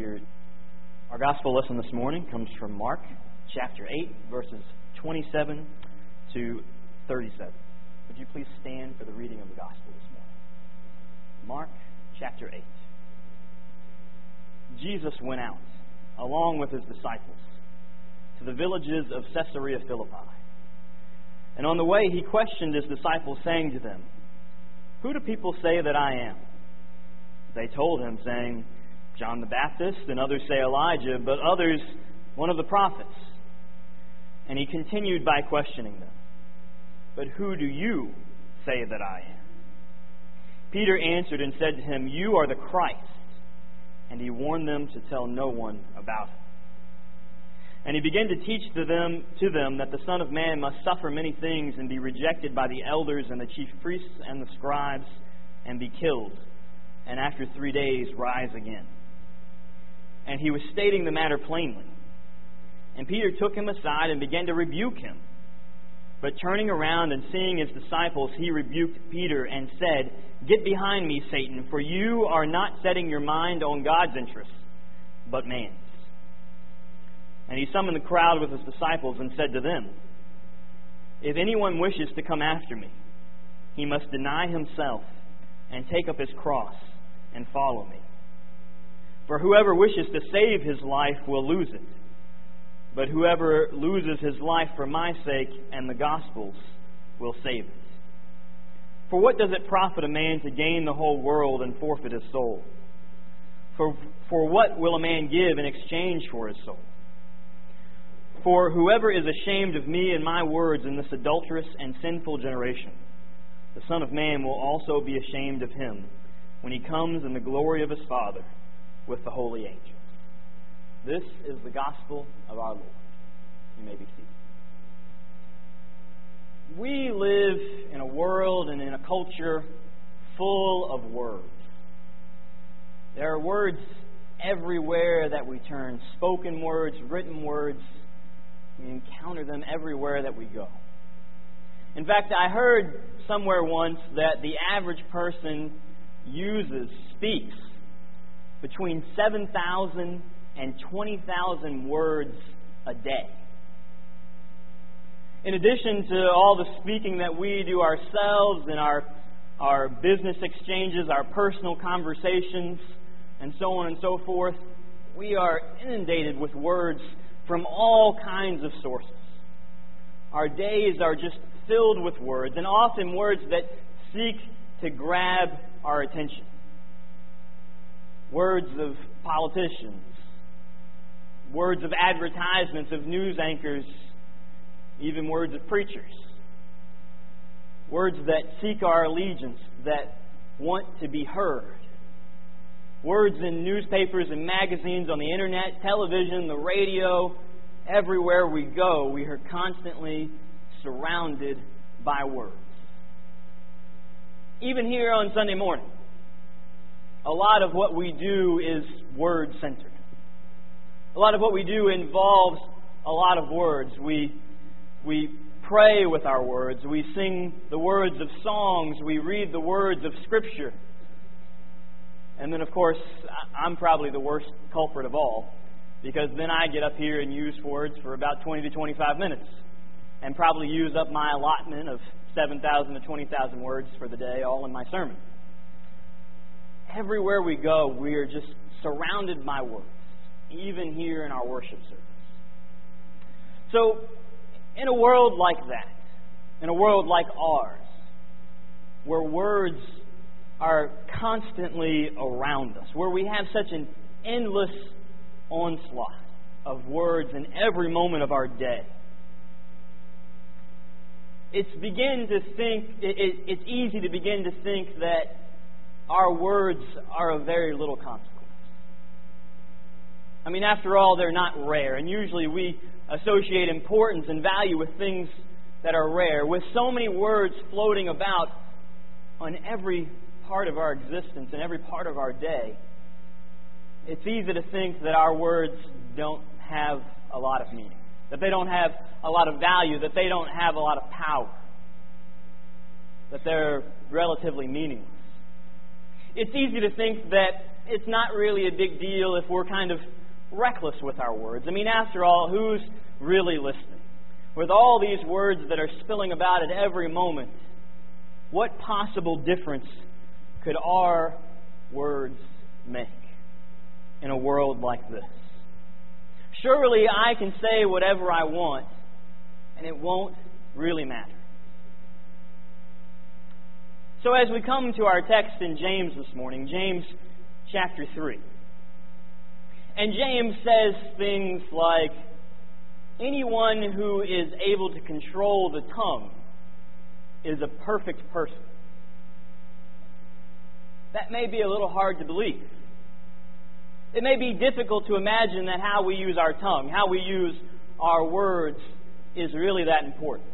Spirit. Our gospel lesson this morning comes from Mark chapter 8, verses 27 to 37. Would you please stand for the reading of the gospel this morning? Mark chapter 8. Jesus went out, along with his disciples, to the villages of Caesarea Philippi. And on the way he questioned his disciples, saying to them, Who do people say that I am? They told him, saying, John the Baptist, and others say Elijah, but others one of the prophets. And he continued by questioning them, But who do you say that I am? Peter answered and said to him, You are the Christ. And he warned them to tell no one about it. And he began to teach to them, to them that the Son of Man must suffer many things and be rejected by the elders and the chief priests and the scribes and be killed, and after three days rise again. And he was stating the matter plainly. And Peter took him aside and began to rebuke him. But turning around and seeing his disciples, he rebuked Peter and said, Get behind me, Satan, for you are not setting your mind on God's interests, but man's. And he summoned the crowd with his disciples and said to them, If anyone wishes to come after me, he must deny himself and take up his cross and follow me. For whoever wishes to save his life will lose it. But whoever loses his life for my sake and the gospel's will save it. For what does it profit a man to gain the whole world and forfeit his soul? For, for what will a man give in exchange for his soul? For whoever is ashamed of me and my words in this adulterous and sinful generation, the Son of Man will also be ashamed of him when he comes in the glory of his Father with the holy angels. This is the gospel of our Lord. You may be seated. We live in a world and in a culture full of words. There are words everywhere that we turn spoken words, written words. We encounter them everywhere that we go. In fact, I heard somewhere once that the average person uses, speaks, between 7,000 and 20,000 words a day. In addition to all the speaking that we do ourselves in our, our business exchanges, our personal conversations, and so on and so forth, we are inundated with words from all kinds of sources. Our days are just filled with words, and often words that seek to grab our attention. Words of politicians, words of advertisements of news anchors, even words of preachers. Words that seek our allegiance, that want to be heard. Words in newspapers and magazines, on the internet, television, the radio, everywhere we go, we are constantly surrounded by words. Even here on Sunday morning, a lot of what we do is word centered. A lot of what we do involves a lot of words. We, we pray with our words. We sing the words of songs. We read the words of Scripture. And then, of course, I'm probably the worst culprit of all because then I get up here and use words for about 20 to 25 minutes and probably use up my allotment of 7,000 to 20,000 words for the day, all in my sermon. Everywhere we go, we are just surrounded by words, even here in our worship service. So, in a world like that, in a world like ours, where words are constantly around us, where we have such an endless onslaught of words in every moment of our day, it's begin to think it, it, it's easy to begin to think that our words are of very little consequence. I mean, after all, they're not rare, and usually we associate importance and value with things that are rare. With so many words floating about on every part of our existence and every part of our day, it's easy to think that our words don't have a lot of meaning that they don't have a lot of value, that they don't have a lot of power, that they're relatively meaningless. It's easy to think that it's not really a big deal if we're kind of reckless with our words. I mean, after all, who's really listening? With all these words that are spilling about at every moment, what possible difference could our words make in a world like this? Surely I can say whatever I want, and it won't really matter. So, as we come to our text in James this morning, James chapter 3, and James says things like, Anyone who is able to control the tongue is a perfect person. That may be a little hard to believe. It may be difficult to imagine that how we use our tongue, how we use our words, is really that important.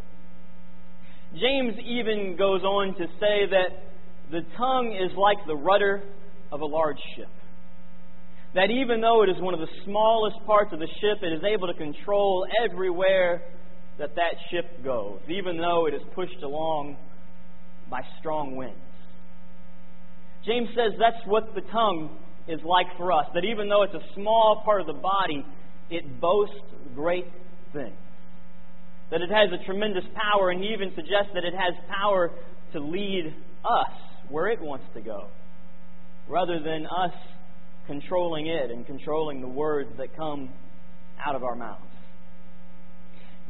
James even goes on to say that the tongue is like the rudder of a large ship. That even though it is one of the smallest parts of the ship, it is able to control everywhere that that ship goes, even though it is pushed along by strong winds. James says that's what the tongue is like for us. That even though it's a small part of the body, it boasts great things. That it has a tremendous power, and he even suggests that it has power to lead us where it wants to go, rather than us controlling it and controlling the words that come out of our mouths.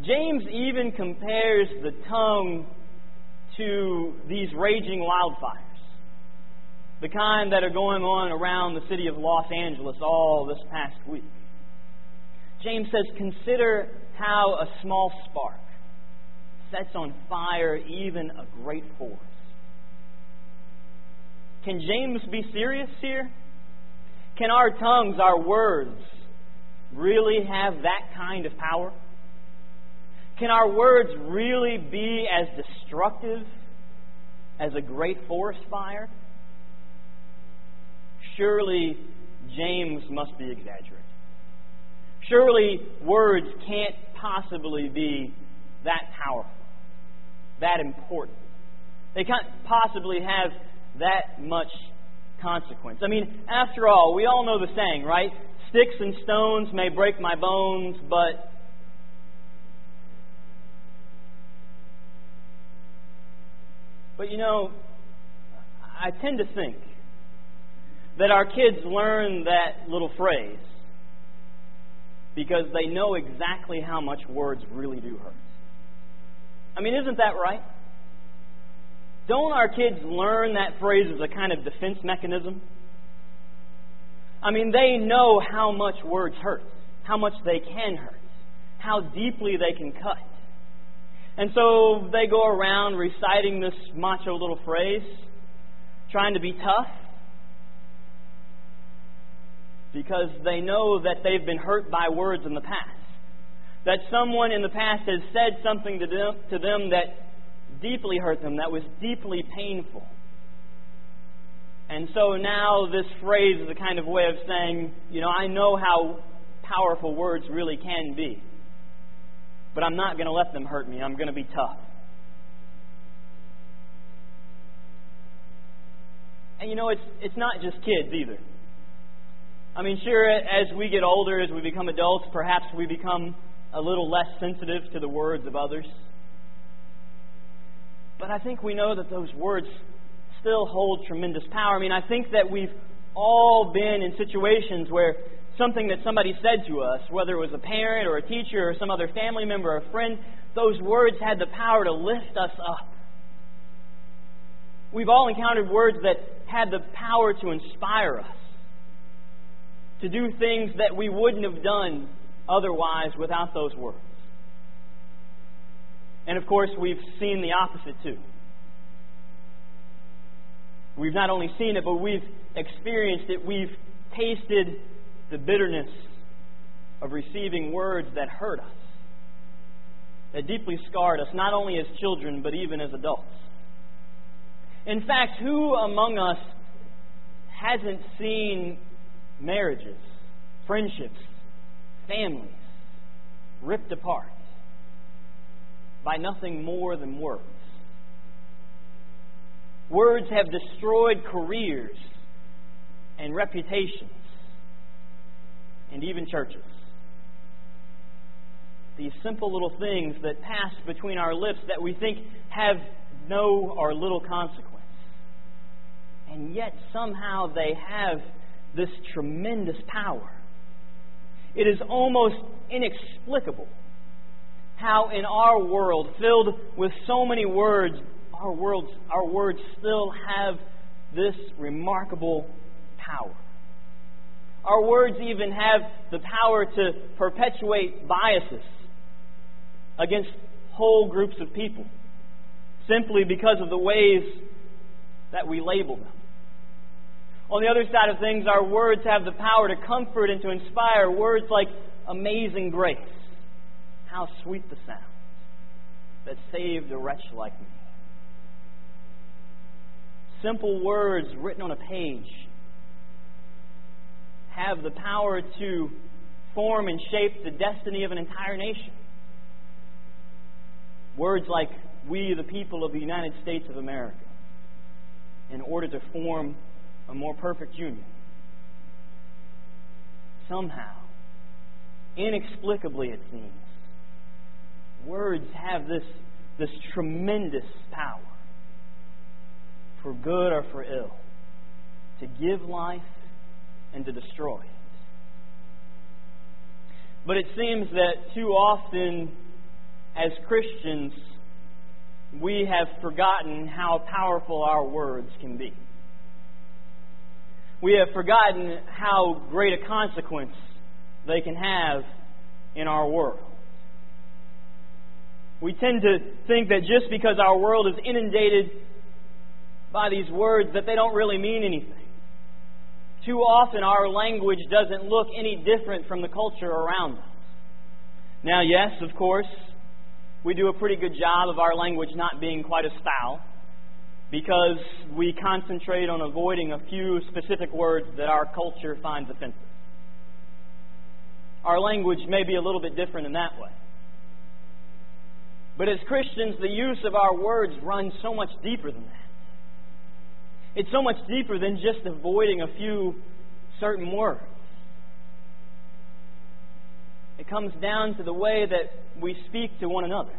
James even compares the tongue to these raging wildfires the kind that are going on around the city of Los Angeles all this past week. James says, Consider how a small spark sets on fire even a great forest. Can James be serious here? Can our tongues, our words, really have that kind of power? Can our words really be as destructive as a great forest fire? Surely James must be exaggerating. Surely words can't possibly be that powerful, that important. They can't possibly have that much consequence. I mean, after all, we all know the saying, right? Sticks and stones may break my bones, but But you know, I tend to think that our kids learn that little phrase because they know exactly how much words really do hurt. I mean, isn't that right? Don't our kids learn that phrase as a kind of defense mechanism? I mean, they know how much words hurt, how much they can hurt, how deeply they can cut. And so they go around reciting this macho little phrase, trying to be tough, because they know that they've been hurt by words in the past. That someone in the past has said something to them, to them that deeply hurt them, that was deeply painful. And so now this phrase is a kind of way of saying, you know, I know how powerful words really can be. But I'm not going to let them hurt me. I'm going to be tough. And you know, it's, it's not just kids either. I mean, sure, as we get older, as we become adults, perhaps we become a little less sensitive to the words of others. But I think we know that those words still hold tremendous power. I mean, I think that we've all been in situations where something that somebody said to us, whether it was a parent or a teacher or some other family member or a friend, those words had the power to lift us up. We've all encountered words that had the power to inspire us to do things that we wouldn't have done otherwise without those words. And of course, we've seen the opposite too. We've not only seen it, but we've experienced it. We've tasted the bitterness of receiving words that hurt us, that deeply scarred us, not only as children, but even as adults. In fact, who among us hasn't seen marriages, friendships, families ripped apart by nothing more than words. Words have destroyed careers, and reputations and even churches. These simple little things that pass between our lips that we think have no or little consequence. And yet somehow they have this tremendous power. It is almost inexplicable how in our world filled with so many words our words our words still have this remarkable power. Our words even have the power to perpetuate biases against whole groups of people simply because of the ways that we label them. On the other side of things, our words have the power to comfort and to inspire. Words like amazing grace. How sweet the sound that saved a wretch like me. Simple words written on a page have the power to form and shape the destiny of an entire nation. Words like, we, the people of the United States of America, in order to form a more perfect union. Somehow, inexplicably it seems, words have this, this tremendous power for good or for ill to give life and to destroy. But it seems that too often, as Christians, we have forgotten how powerful our words can be. We have forgotten how great a consequence they can have in our world. We tend to think that just because our world is inundated by these words that they don't really mean anything. Too often our language doesn't look any different from the culture around us. Now, yes, of course, we do a pretty good job of our language not being quite as foul because we concentrate on avoiding a few specific words that our culture finds offensive. Our language may be a little bit different in that way. But as Christians, the use of our words runs so much deeper than that. It's so much deeper than just avoiding a few certain words. It comes down to the way that we speak to one another.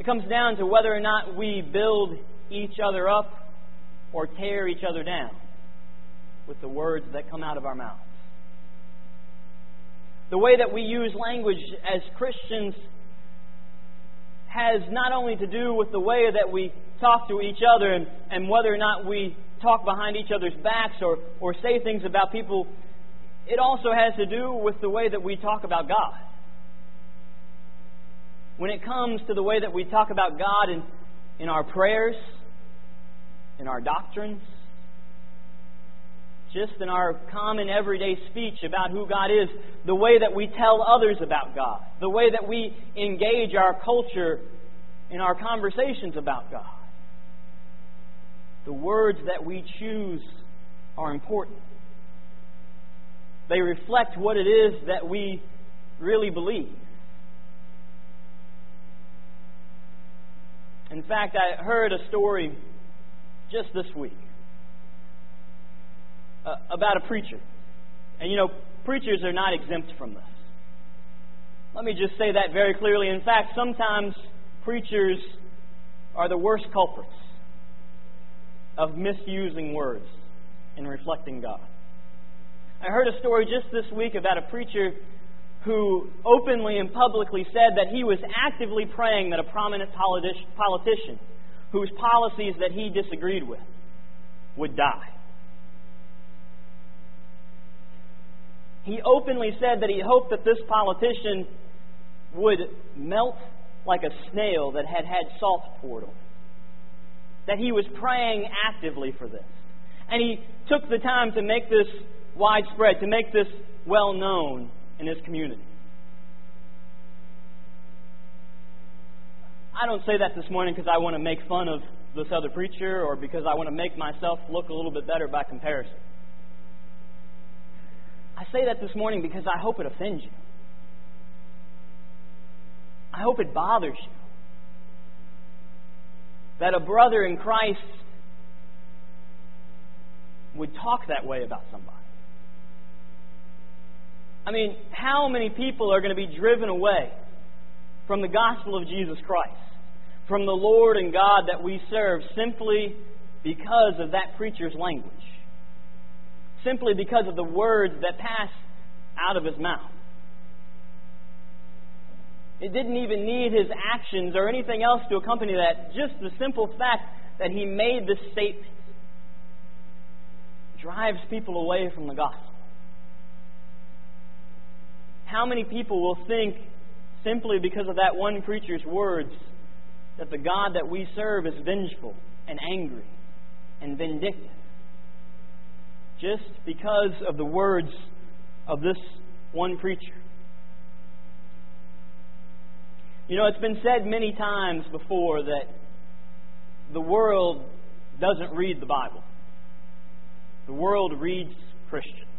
It comes down to whether or not we build each other up or tear each other down with the words that come out of our mouths. The way that we use language as Christians has not only to do with the way that we talk to each other and, and whether or not we talk behind each other's backs or, or say things about people, it also has to do with the way that we talk about God when it comes to the way that we talk about God in, in our prayers, in our doctrines, just in our common everyday speech about who God is, the way that we tell others about God, the way that we engage our culture in our conversations about God. The words that we choose are important. They reflect what it is that we really believe. In fact, I heard a story just this week uh, about a preacher. And you know, preachers are not exempt from this. Let me just say that very clearly. In fact, sometimes preachers are the worst culprits of misusing words and reflecting God. I heard a story just this week about a preacher who openly and publicly said that he was actively praying that a prominent politician whose policies that he disagreed with would die. He openly said that he hoped that this politician would melt like a snail that had had salt poured on it. That he was praying actively for this. And he took the time to make this widespread, to make this well known in his community. I don't say that this morning because I want to make fun of this other preacher or because I want to make myself look a little bit better by comparison. I say that this morning because I hope it offends you. I hope it bothers you. That a brother in Christ would talk that way about somebody. I mean, how many people are going to be driven away from the gospel of Jesus Christ, from the Lord and God that we serve, simply because of that preacher's language? Simply because of the words that pass out of his mouth. It didn't even need his actions or anything else to accompany that. Just the simple fact that he made this statement drives people away from the gospel. How many people will think, simply because of that one preacher's words, that the God that we serve is vengeful and angry and vindictive? Just because of the words of this one preacher. You know, it's been said many times before that the world doesn't read the Bible. The world reads Christians.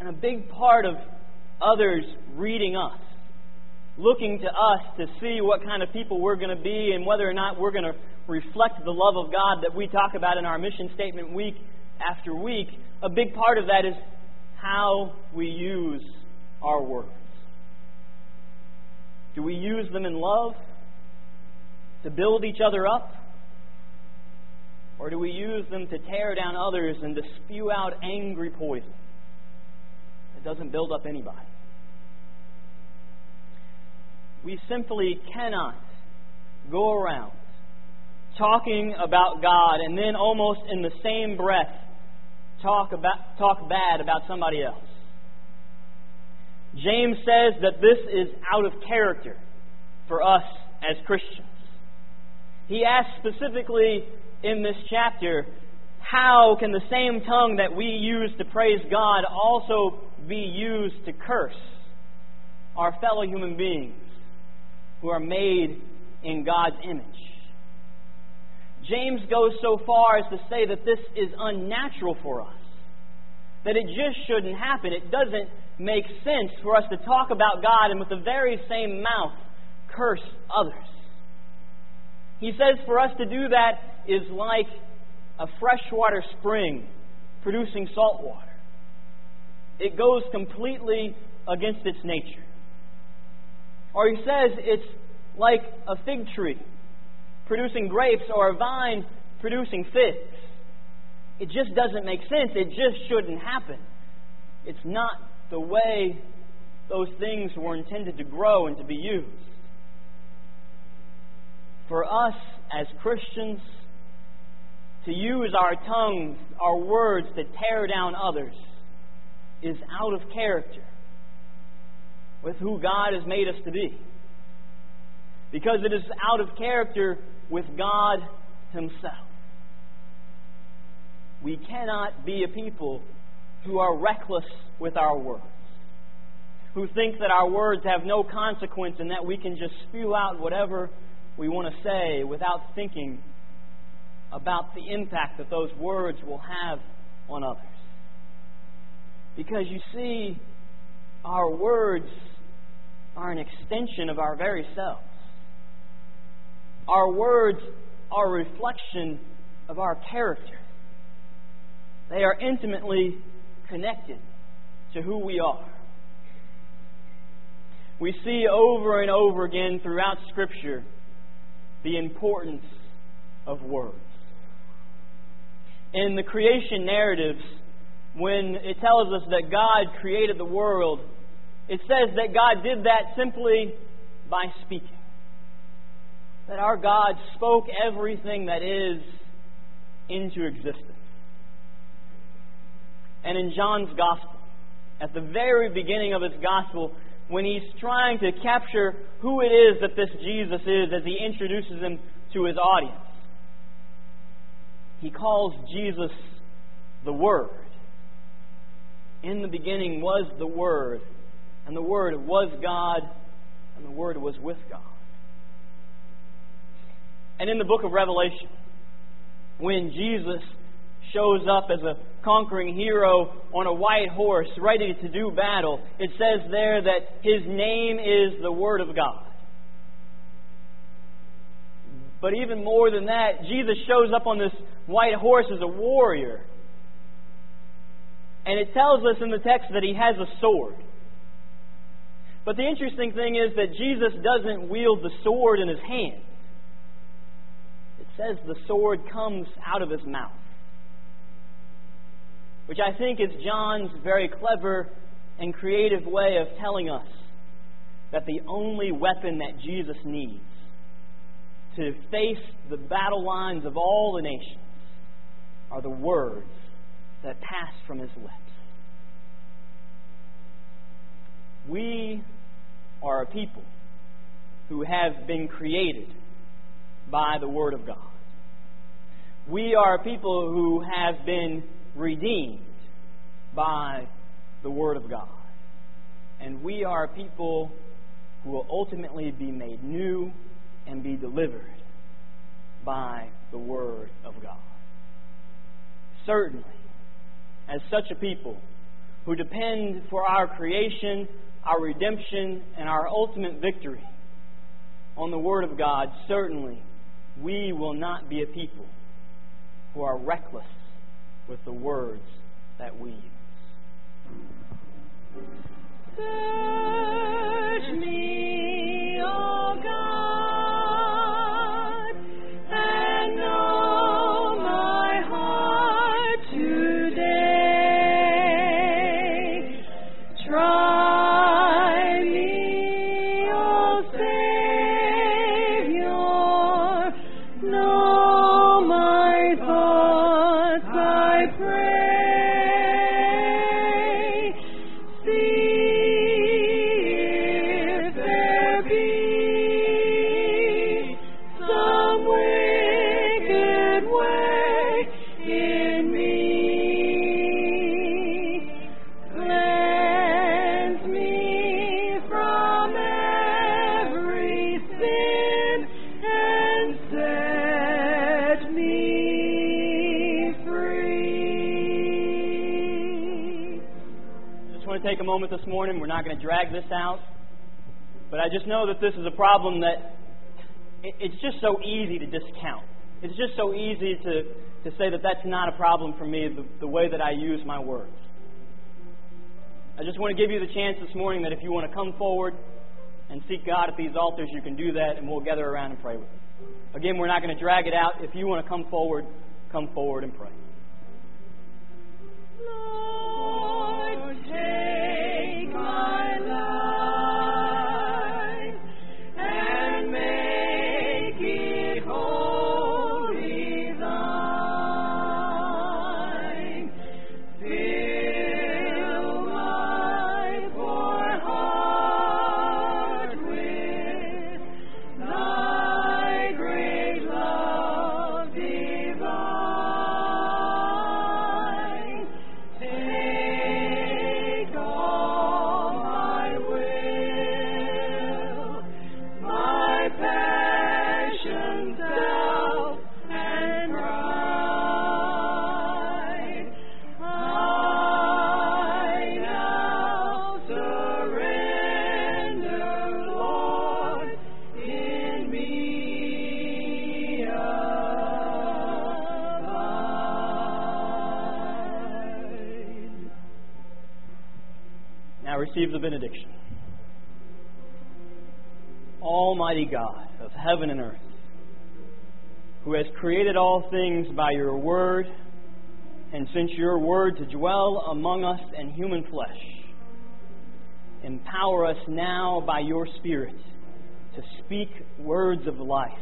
And a big part of others reading us, looking to us to see what kind of people we're going to be and whether or not we're going to reflect the love of God that we talk about in our mission statement week after week, a big part of that is how we use our words. Do we use them in love to build each other up? Or do we use them to tear down others and to spew out angry poison that doesn't build up anybody? We simply cannot go around talking about God and then almost in the same breath talk about talk bad about somebody else. James says that this is out of character for us as Christians. He asks specifically in this chapter, how can the same tongue that we use to praise God also be used to curse our fellow human beings who are made in God's image? James goes so far as to say that this is unnatural for us, that it just shouldn't happen. It doesn't make sense for us to talk about God and with the very same mouth curse others. He says for us to do that is like a freshwater spring producing salt water. It goes completely against its nature. Or he says it's like a fig tree producing grapes or a vine producing figs. It just doesn't make sense. It just shouldn't happen. It's not the way those things were intended to grow and to be used. For us as Christians, to use our tongues, our words to tear down others, is out of character with who God has made us to be. Because it is out of character with God Himself. We cannot be a people who are reckless with our words, who think that our words have no consequence and that we can just spew out whatever we want to say without thinking about the impact that those words will have on others. Because you see, our words are an extension of our very selves. Our words are a reflection of our character. They are intimately connected to who we are. We see over and over again throughout Scripture the importance of words. In the creation narratives, when it tells us that God created the world, it says that God did that simply by speaking. That our God spoke everything that is into existence. And in John's Gospel, at the very beginning of his Gospel, when he's trying to capture who it is that this Jesus is as he introduces him to his audience, he calls Jesus the Word. In the beginning was the Word, and the Word was God, and the Word was with God. And in the book of Revelation, when Jesus shows up as a conquering hero on a white horse, ready to do battle, it says there that his name is the Word of God. But even more than that, Jesus shows up on this white horse as a warrior. And it tells us in the text that he has a sword. But the interesting thing is that Jesus doesn't wield the sword in his hand. It says the sword comes out of his mouth. Which I think is John's very clever and creative way of telling us that the only weapon that Jesus needs to face the battle lines of all the nations are the words that pass from his lips. We are a people who have been created by the Word of God. We are a people who have been redeemed by the Word of God. And we are a people who will ultimately be made new and be delivered by the Word of God. Certainly, as such a people who depend for our creation, our redemption, and our ultimate victory on the Word of God, certainly we will not be a people who are reckless with the words that we use. Search me, moment this morning. We're not going to drag this out. But I just know that this is a problem that it's just so easy to discount. It's just so easy to, to say that that's not a problem for me, the, the way that I use my words. I just want to give you the chance this morning that if you want to come forward and seek God at these altars, you can do that, and we'll gather around and pray with you. Again, we're not going to drag it out. If you want to come forward, come forward and pray. Receive the benediction. Almighty God of heaven and earth, who has created all things by your word and sent your word to dwell among us in human flesh, empower us now by your Spirit to speak words of life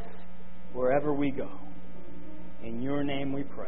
wherever we go. In your name we pray.